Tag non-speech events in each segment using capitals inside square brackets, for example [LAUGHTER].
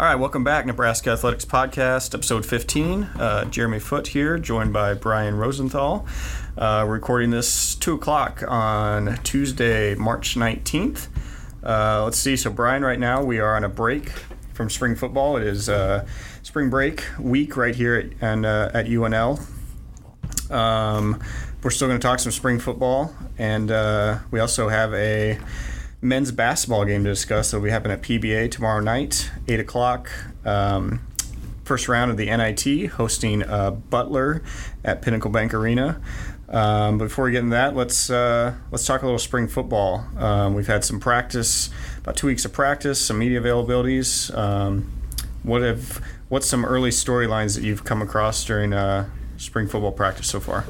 All right, welcome back, Nebraska Athletics Podcast, episode 15. Uh, Jeremy Foote here, joined by Brian Rosenthal. Uh, we're recording this 2 o'clock on Tuesday, March 19th. Uh, let's see, so Brian, right now we are on a break from spring football. It is uh, spring break week right here at, and, uh, at UNL. Um, we're still going to talk some spring football, and uh, we also have a men's basketball game to discuss that will be happening at PBA tomorrow night, 8 o'clock. Um, first round of the NIT, hosting uh, Butler at Pinnacle Bank Arena. Um, before we get into that, let's uh, let's talk a little spring football. Um, we've had some practice, about two weeks of practice, some media availabilities. Um, what have what's some early storylines that you've come across during uh, spring football practice so far?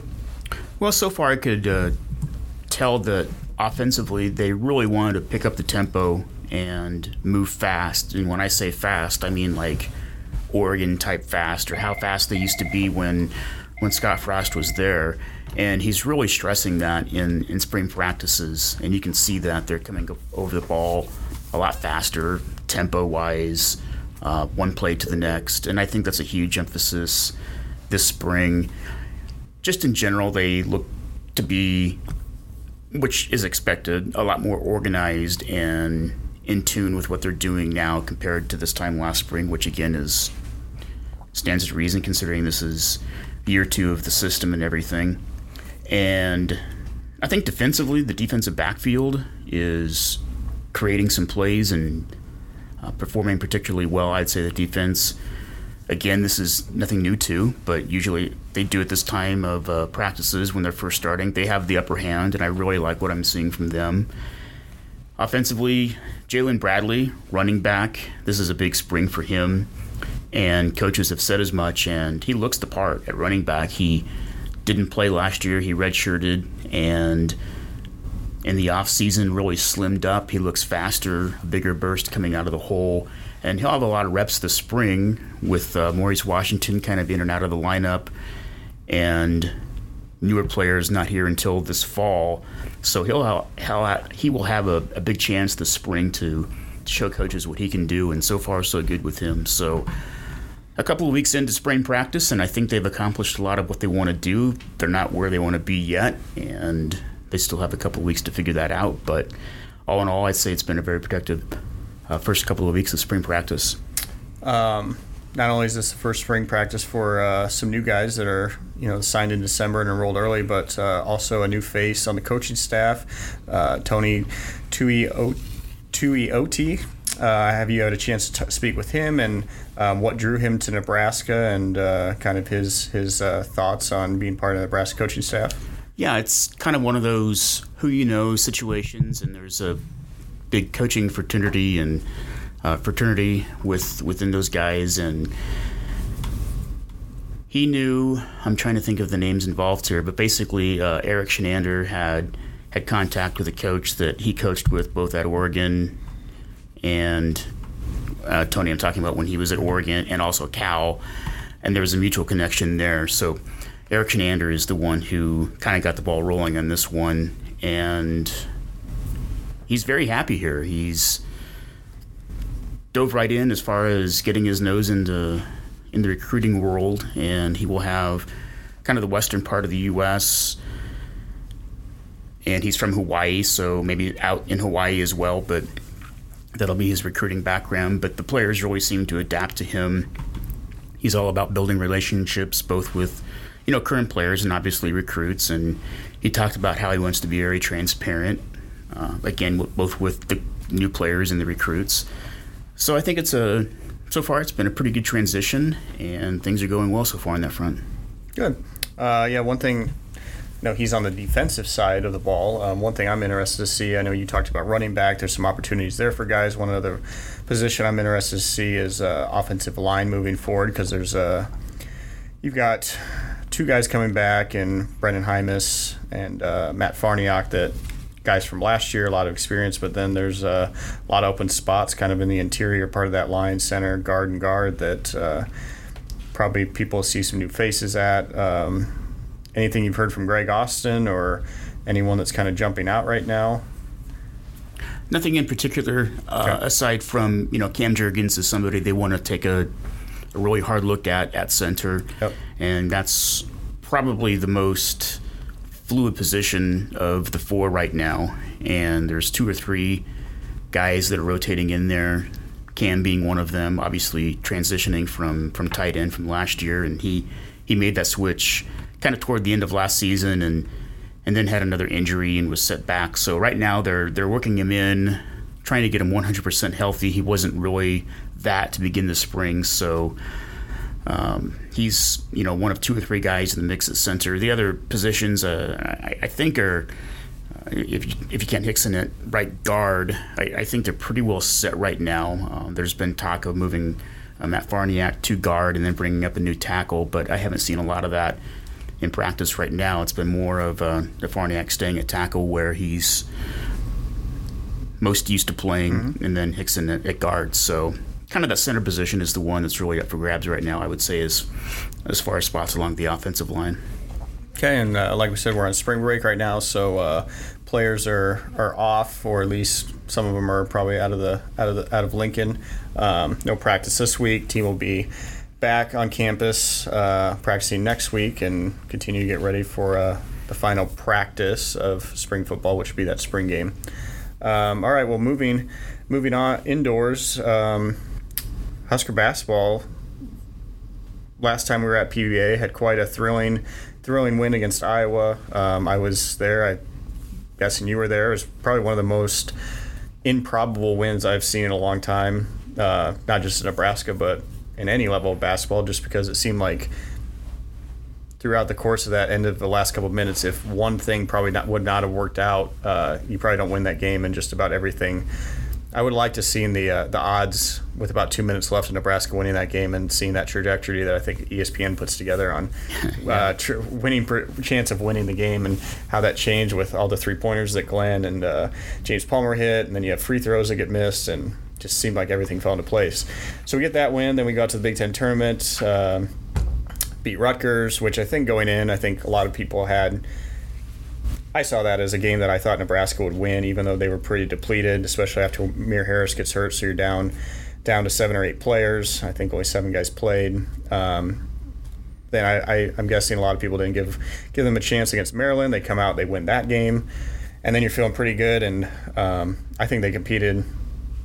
Well, so far I could uh, tell that offensively, they really wanted to pick up the tempo and move fast. And when I say fast, I mean like Oregon type fast or how fast they used to be when when Scott Frost was there. And he's really stressing that in, in spring practices. And you can see that they're coming over the ball a lot faster, tempo wise, uh, one play to the next. And I think that's a huge emphasis this spring. Just in general, they look to be which is expected, a lot more organized and in tune with what they're doing now compared to this time last spring, which again is stands to reason considering this is year two of the system and everything. And I think defensively, the defensive backfield is creating some plays and uh, performing particularly well. I'd say the defense again, this is nothing new to, but usually they do at this time of uh, practices when they're first starting. They have the upper hand, and I really like what I'm seeing from them. Offensively, Jaylin Bradley, running back, this is a big spring for him, and coaches have said as much, and he looks the part at running back. He didn't play last year, he redshirted, and in the offseason really slimmed up. He looks faster, a bigger burst coming out of the hole and he'll have a lot of reps this spring with uh, Maurice Washington kind of in and out of the lineup, and newer players not here until this fall. So he'll, he'll he will have a, a big chance this spring to show coaches what he can do, and so far so good with him. So a couple of weeks into spring practice, and I think they've accomplished a lot of what they want to do. They're not where they want to be yet, and they still have a couple of weeks to figure that out. But all in all, I'd say it's been a very productive uh, first couple of weeks of spring practice. Um, not only is this the first spring practice for uh, some new guys that are you know signed in December and enrolled early, but uh, also a new face on the coaching staff, uh, Tony Tui Tuioti. Uh, have you had a chance to t- speak with him and um, what drew him to Nebraska and uh, kind of his his uh, thoughts on being part of the Nebraska coaching staff? Yeah, it's kind of one of those who you know situations, and there's a big coaching fraternity and uh, fraternity with within those guys, and he knew. I'm trying to think of the names involved here, but basically, uh, Erik Chinander had had contact with a coach that he coached with both at Oregon and uh, Tony. I'm talking about when he was at Oregon and also Cal, and there was a mutual connection there. So. Erik Chinander is the one who kind of got the ball rolling on this one, and he's very happy here. He's dove right in as far as getting his nose into in the recruiting world, and he will have kind of the western part of the U.S. And he's from Hawaii, so maybe out in Hawaii as well. But that'll be his recruiting background. But the players really seem to adapt to him. He's all about building relationships, both with you know current players and obviously recruits. And he talked about how he wants to be very transparent uh, again, both with the new players and the recruits. So I think it's a so far it's been a pretty good transition, and things are going well so far on that front. Good. Uh, yeah, one thing. No, he's on the defensive side of the ball. Um, one thing I'm interested to see, I know you talked about running back. There's some opportunities there for guys. One other position I'm interested to see is uh, offensive line moving forward because there's a uh, you've got two guys coming back and Brendan Jaimes and uh, Matt Farniok that guys from last year, a lot of experience, but then there's a lot of open spots kind of in the interior part of that line, center, guard, and guard that uh, probably people see some new faces at. Um, anything you've heard from Greg Austin or anyone that's kind of jumping out right now? Nothing in particular, uh, Okay. aside from you know Cam Jurgens is somebody they want to take a, a really hard look at at center, Yep. and that's probably the most fluid position of the four right now. And there's two or three guys that are rotating in there. Cam being one of them, obviously transitioning from from tight end from last year, and he he made that switch kind of toward the end of last season, and and then had another injury and was set back. So right now they're they're working him in, trying to get him 100% healthy. He wasn't really that to begin the spring, so um, he's you know one of two or three guys in the mix at center. The other positions, uh, I, I think, are uh, if you, if you can't Hixson at right guard, I, I think they're pretty well set right now. Um, there's been talk of moving uh, Matt Farniok to guard and then bringing up a new tackle, but I haven't seen a lot of that in practice right now. It's been more of uh, the Farniok staying at tackle where he's most used to playing, and then Hixson at, at guard. So kind of that center position is the one that's really up for grabs right now. I would say as as far as spots along the offensive line. Okay, and uh, like we said, we're on spring break right now, so uh, players are, are off, or at least some of them are probably out of the out of the out of Lincoln. Um, no practice this week. Team will be back on campus uh, practicing next week and continue to get ready for uh, the final practice of spring football, which will be that spring game. Um, all right, well, moving moving on indoors. Um, Husker basketball last time we were at PBA had quite a thrilling thrilling win against Iowa. Um, I was there. I guessing you were there. It was probably one of the most improbable wins I've seen in a long time. Uh, not just in Nebraska, but in any level of basketball, just because it seemed like throughout the course of that end of the last couple of minutes, if one thing probably not, would not have worked out, uh, you probably don't win that game, and just about everything. I would like to see in the uh, the odds with about two minutes left in Nebraska winning that game and seeing that trajectory that I think ESPN puts together on [LAUGHS] uh, tr- winning per- chance of winning the game and how that changed with all the three pointers that Glynn and uh, James Palmer hit, and then you have free throws that get missed, and just seemed like everything fell into place. So we get that win, then we got to the Big Ten tournament, um, beat Rutgers, which I think going in, I think a lot of people had. I saw that as a game that I thought Nebraska would win, even though they were pretty depleted, especially after Mir Harris gets hurt. So you're down down to seven or eight players. I think only seven guys played. Um, then I, I'm guessing a lot of people didn't give give them a chance against Maryland. They come out, they win that game, and then you're feeling pretty good. And um, I think they competed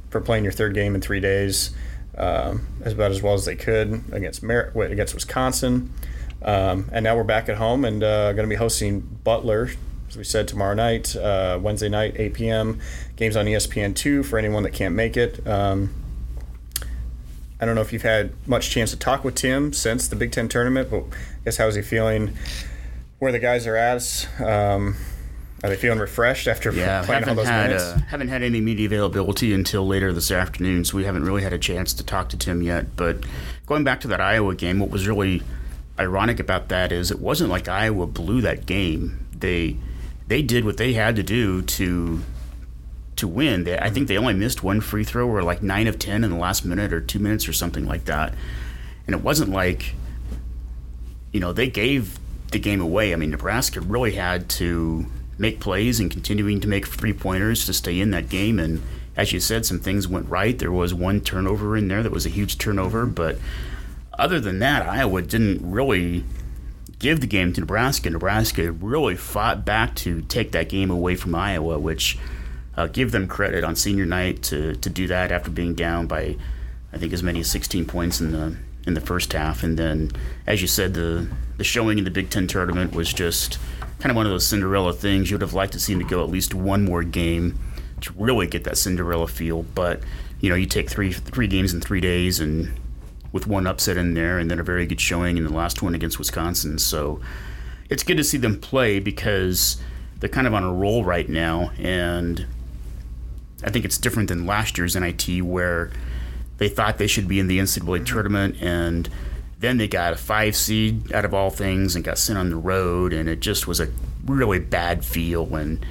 for playing your third game in three days um, as about as well as they could against wait, against Wisconsin. Um, and now we're back at home and uh, going to be hosting Butler, as we said, tomorrow night, uh, Wednesday night, 8 p.m. Games on E ESPN2 for anyone that can't make it. Um, I don't know if you've had much chance to talk with Tim since the Big Ten tournament, but I guess how's he feeling? Where the guys are at? Um, are they feeling refreshed after Yeah, playing all those had minutes? uh, haven't had any media availability until later this afternoon, so we haven't really had a chance to talk to Tim yet. But going back to that Iowa game, what was really ironic about that is it wasn't like Iowa blew that game. They they did what they had to do to to win. They, I think they only missed one free throw, or like nine of ten in the last minute or two minutes or something like that. And it wasn't like you know they gave the game away. I mean, Nebraska really had to make plays and continuing to make three pointers to stay in that game. And as you said, some things went right. There was one turnover in there that was a huge turnover, but other than that, Iowa didn't really give the game to Nebraska. Nebraska really fought back to take that game away from Iowa, which uh, give them credit on senior night to, to do that after being down by I think as many as 16 points in the in the first half, and then as you said, the the showing in the Big Ten tournament was just kind of one of those Cinderella things. You would have liked to see them go at least one more game to really get that Cinderella feel, but you know you take three three games in three days and with one upset in there, and then a very good showing in the last one against Wisconsin. So it's good to see them play because they're kind of on a roll right now, and I think it's different than last year's NIT where they thought they should be in the NCAA mm-hmm. tournament, and then they got a five seed out of all things and got sent on the road, and it just was a really bad feel. When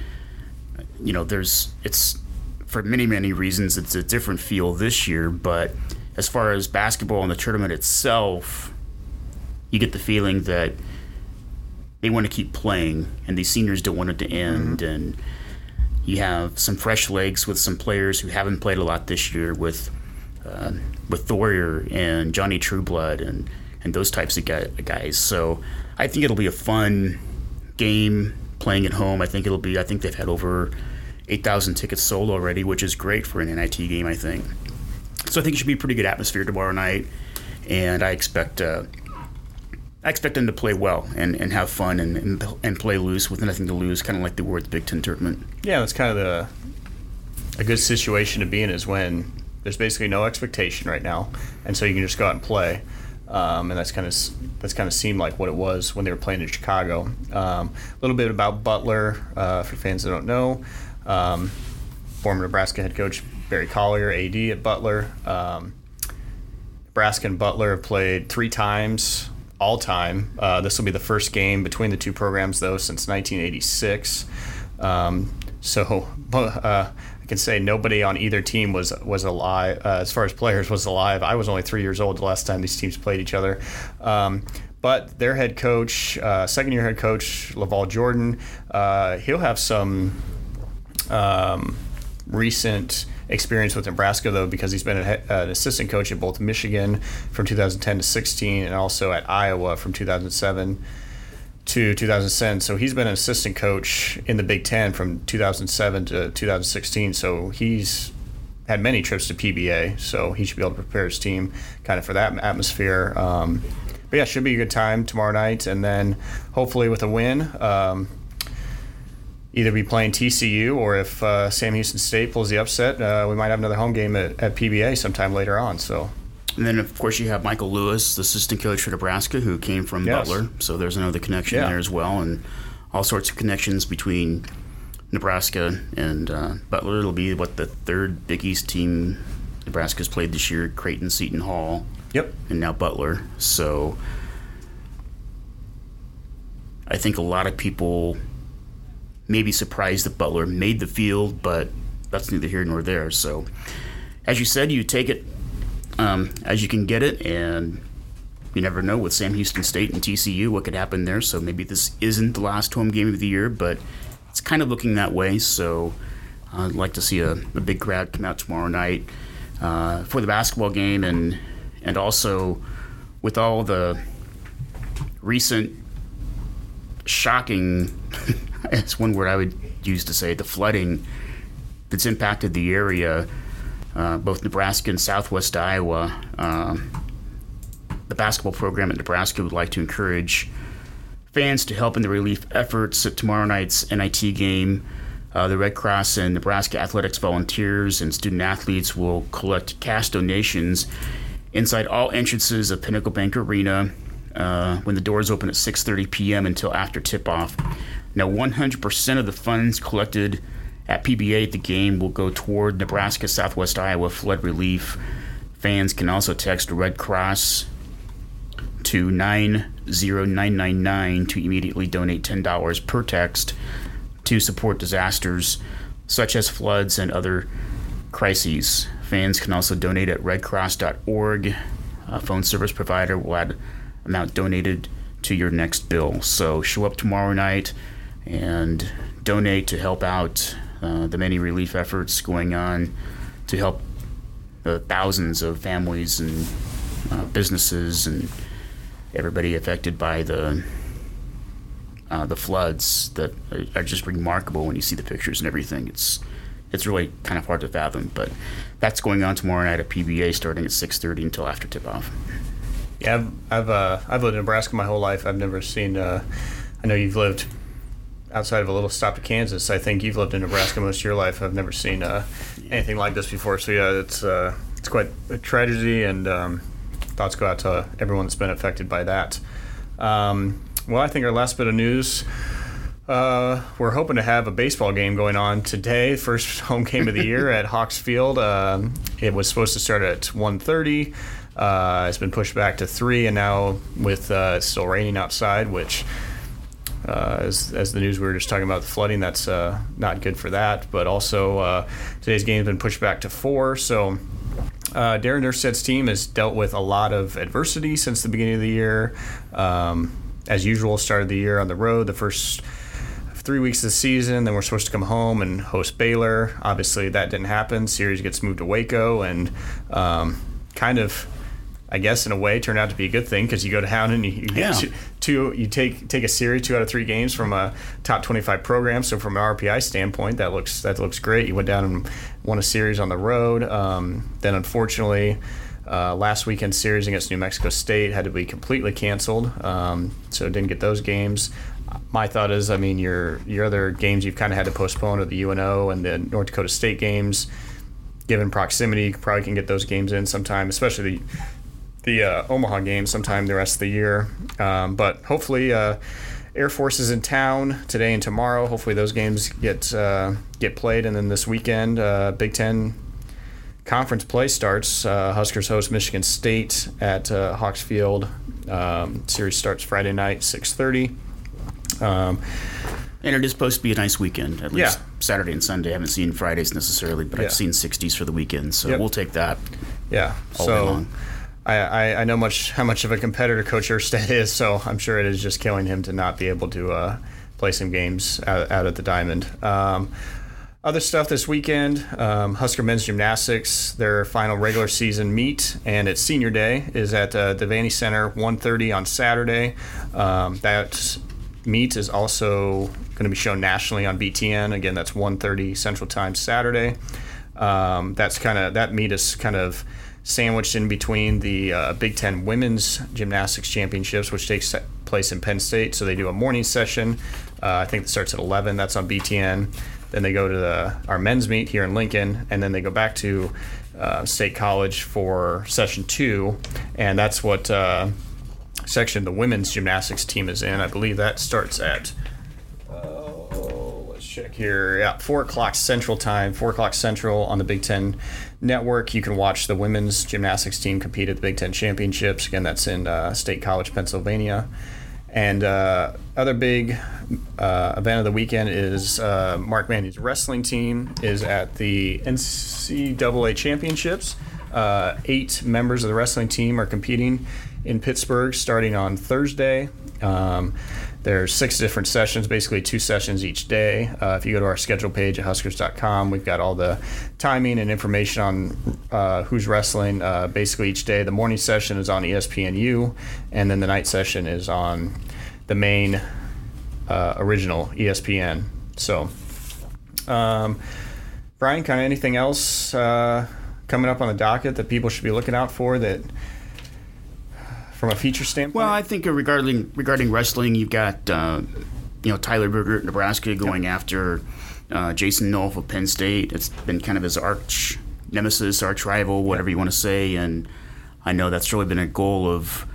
you know, there's it's for many many reasons it's a different feel this year, but as far as basketball and the tournament itself, you get the feeling that they want to keep playing, and these seniors don't want it to end, and you have some fresh legs with some players who haven't played a lot this year with uh, with Thorir and Johnny Trueblood and and those types of guys. So I think it'll be a fun game playing at home. I think it'll be. I think they've had over eight thousand tickets sold already, which is great for an NIT game. I think. So I think it should be a pretty good atmosphere tomorrow night, and I expect. Uh, I expect them to play well and, and have fun and, and, and play loose with nothing to lose, kind of like they were at the Big Ten tournament. Yeah, that's kind of the a good situation to be in is when there's basically no expectation right now, and so you can just go out and play. Um, and that's kind of that's kind of seemed like what it was when they were playing in Chicago. Um, a little bit about Butler uh, for fans that don't know. Um, former Nebraska head coach Barry Collier, AD at Butler. Um, Nebraska and Butler have played three times all time. Uh, this will be the first game between the two programs, though, since 1986. Um, so [LAUGHS] uh, I can say nobody on either team was was alive uh, as far as players was alive. I was only three years old the last time these teams played each other. Um, but their head coach, uh, second year head coach LaVall Jordan, uh, he'll have some um, recent experience with Nebraska though because he's been an assistant coach at both Michigan from 2010 to 16 and also at Iowa from 2007 to 2007. So he's been an assistant coach in the Big Ten from 2007 to 2016. So he's had many trips to PBA. So he should be able to prepare his team kind of for that atmosphere. Um, but yeah, should be a good time tomorrow night, and then hopefully with a win. Um, either be playing TCU or if uh, Sam Houston State pulls the upset, uh, we might have another home game at, at PBA sometime later on. So and then, of course, you have Michael Lewis, the assistant coach for Nebraska, who came from yes. Butler. So there's another connection yeah. there as well, and all sorts of connections between Nebraska and uh, Butler. It'll be what the third Big East team Nebraska's played this year: Creighton, Seton Hall, yep, and now Butler. So I think a lot of people may be surprised that Butler made the field, but that's neither here nor there. So, as you said, you take it um, as you can get it, and you never know with Sam Houston State and TCU what could happen there. So maybe this isn't the last home game of the year, but it's kind of looking that way. So I'd like to see a, a big crowd come out tomorrow night uh, for the basketball game, and and also with all the recent shocking, [LAUGHS] [LAUGHS] that's one word I would use to say the flooding that's impacted the area uh, both Nebraska and Southwest Iowa. Uh, the basketball program at Nebraska would like to encourage fans to help in the relief efforts at tomorrow night's NIT game. Uh, the Red Cross and Nebraska Athletics volunteers and student athletes will collect cash donations inside all entrances of Pinnacle Bank Arena uh, when the doors open at 6:30 p.m. until after tip-off. Now, 100% of the funds collected at PBA, at the game will go toward Nebraska, Southwest Iowa flood relief. Fans can also text Red Cross to 90999 to immediately donate $10 per text to support disasters such as floods and other crises. Fans can also donate at redcross.org. A phone service provider will add amount donated to your next bill. So show up tomorrow night and donate to help out uh, the many relief efforts going on to help the thousands of families and uh, businesses and everybody affected by the uh, the floods that are, just remarkable when you see the pictures and everything. It's it's really kind of hard to fathom, but that's going on tomorrow night at PBA, starting at 6:30 until after tip-off. Yeah, I've I've, uh, I've lived in Nebraska my whole life. I've never seen. Uh, I know you've lived outside of a little stop to Kansas. I think you've lived in Nebraska most of your life. I've never seen uh, anything like this before. So yeah, it's uh, it's quite a tragedy, and um, thoughts go out to everyone that's been affected by that. Um, well, I think our last bit of news. Uh, we're hoping to have a baseball game going on today, first [LAUGHS] home game of the year at Hawks Field. Uh, it was supposed to start at 1.30. Uh, it's been pushed back to 3, and now with uh, still raining outside, which uh, as, as the news we were just talking about the flooding, that's uh, not good for that. But also, uh, today's game has been pushed back to four. So, uh, Darin Erstad's team has dealt with a lot of adversity since the beginning of the year. Um, as usual, started the year on the road. The first three weeks of the season. Then we're supposed to come home and host Baylor. Obviously, that didn't happen. Series gets moved to Waco, and um, kind of, I guess, in a way, turned out to be a good thing because you go to down and you, you Yeah. get two, you take take a series, two out of three games from a top twenty-five program. So from an RPI standpoint, that looks that looks great. You went down and won a series on the road. Um, then unfortunately. Uh, last weekend's series against New Mexico State had to be completely canceled, um, so didn't get those games. My thought is, I mean, your your other games you've kind of had to postpone are the UNO and the North Dakota State games. Given proximity, you probably can get those games in sometime, especially the the uh, Omaha game sometime the rest of the year. Um, but hopefully, uh, Air Force is in town today and tomorrow. Hopefully, those games get uh, get played, and then this weekend, uh, Big Ten conference play starts. Uh, Huskers host Michigan State at uh, Hawks Field. Um, series starts Friday night, six thirty. Um, And it is supposed to be a nice weekend, at least Yeah. Saturday and Sunday. I haven't seen Fridays necessarily, but Yeah. I've seen 60s for the weekend, so Yep. we'll take that. yeah, All day long. I, I, know much how much of a competitor Coach Erstad is, so I'm sure it is just killing him to not be able to uh, play some games out, out at the Diamond. Um, other stuff this weekend: um, Husker men's gymnastics, their final regular season meet, and its senior day is at uh, Devaney Center, 1:30 on Saturday. Um, that meet is also going to be shown nationally on BTN. Again, that's 1:30 Central Time Saturday. Um, that's kind of that meet is kind of sandwiched in between the uh, Big Ten Women's Gymnastics Championships, which takes place in Penn State. So they do a morning session. Uh, I think it starts at 11. That's on BTN. Then they go to the, our men's meet here in Lincoln, and then they go back to uh, State College for session two, and that's what uh, section the women's gymnastics team is in. I believe that starts at Oh, let's check here. Yeah, four o'clock Central Time, four o'clock Central on the Big Ten Network. You can watch the women's gymnastics team compete at the Big Ten Championships. Again, that's in uh, State College, Pennsylvania. And uh, other big uh, event of the weekend is uh, Mark Manning's wrestling team is at the NCAA Championships. Uh, eight members of the wrestling team are competing in Pittsburgh starting on Thursday. Um, there's six different sessions, basically two sessions each day. Uh, if you go to our schedule page at huskers.com, we've got all the timing and information on uh, who's wrestling uh, basically each day. The morning session is on ESPNU, and then the night session is on the main uh, original ESPN. So, um, Brian, kind of anything else uh, coming up on the docket that people should be looking out for that from a feature standpoint? Well, I think uh, regarding regarding wrestling, you've got uh, you know Tyler Berger at Nebraska going after uh, Jason Nolf of Penn State. It's been kind of his arch nemesis, arch rival, whatever you want to say, and I know that's really been a goal of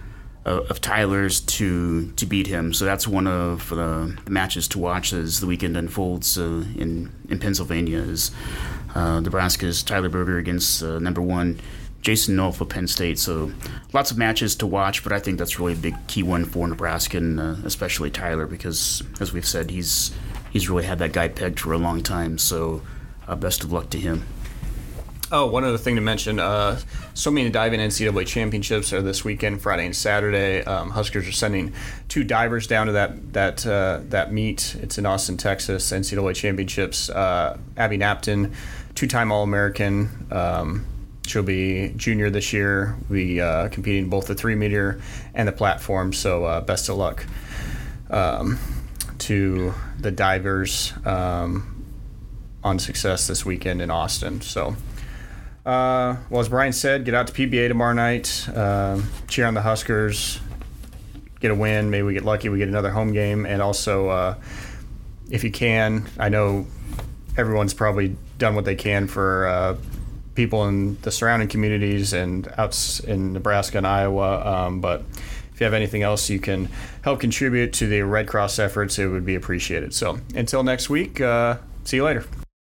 of of Tyler's to to beat him. So that's one of the, the matches to watch as the weekend unfolds uh, in in Pennsylvania. Is uh, Nebraska's Tyler Berger against uh, number one Jason Nolf for Penn State. So lots of matches to watch, but I think that's really a big key one for Nebraska and uh, especially Tyler because, as we've said, he's he's really had that guy pegged for a long time. So uh, best of luck to him. Oh, one other thing to mention: uh, so many diving NCAA championships are this weekend, Friday and Saturday. Um, Huskers are sending two divers down to that that uh, that meet. It's in Austin, Texas. NCAA championships. Uh, Abby Knapton, two-time All-American. Um, she'll be junior this year. We uh, competing both the three meter and the platform. So uh, best of luck um, to the divers um, on success this weekend in Austin. So. Uh, well, as Brian said, get out to PBA tomorrow night. Uh, cheer on the Huskers. Get a win. Maybe we get lucky. We get another home game. And also, uh, if you can, I know everyone's probably done what they can for uh, people in the surrounding communities and out in Nebraska and Iowa. Um, but if you have anything else you can help contribute to the Red Cross efforts, it would be appreciated. So until next week, uh, see you later.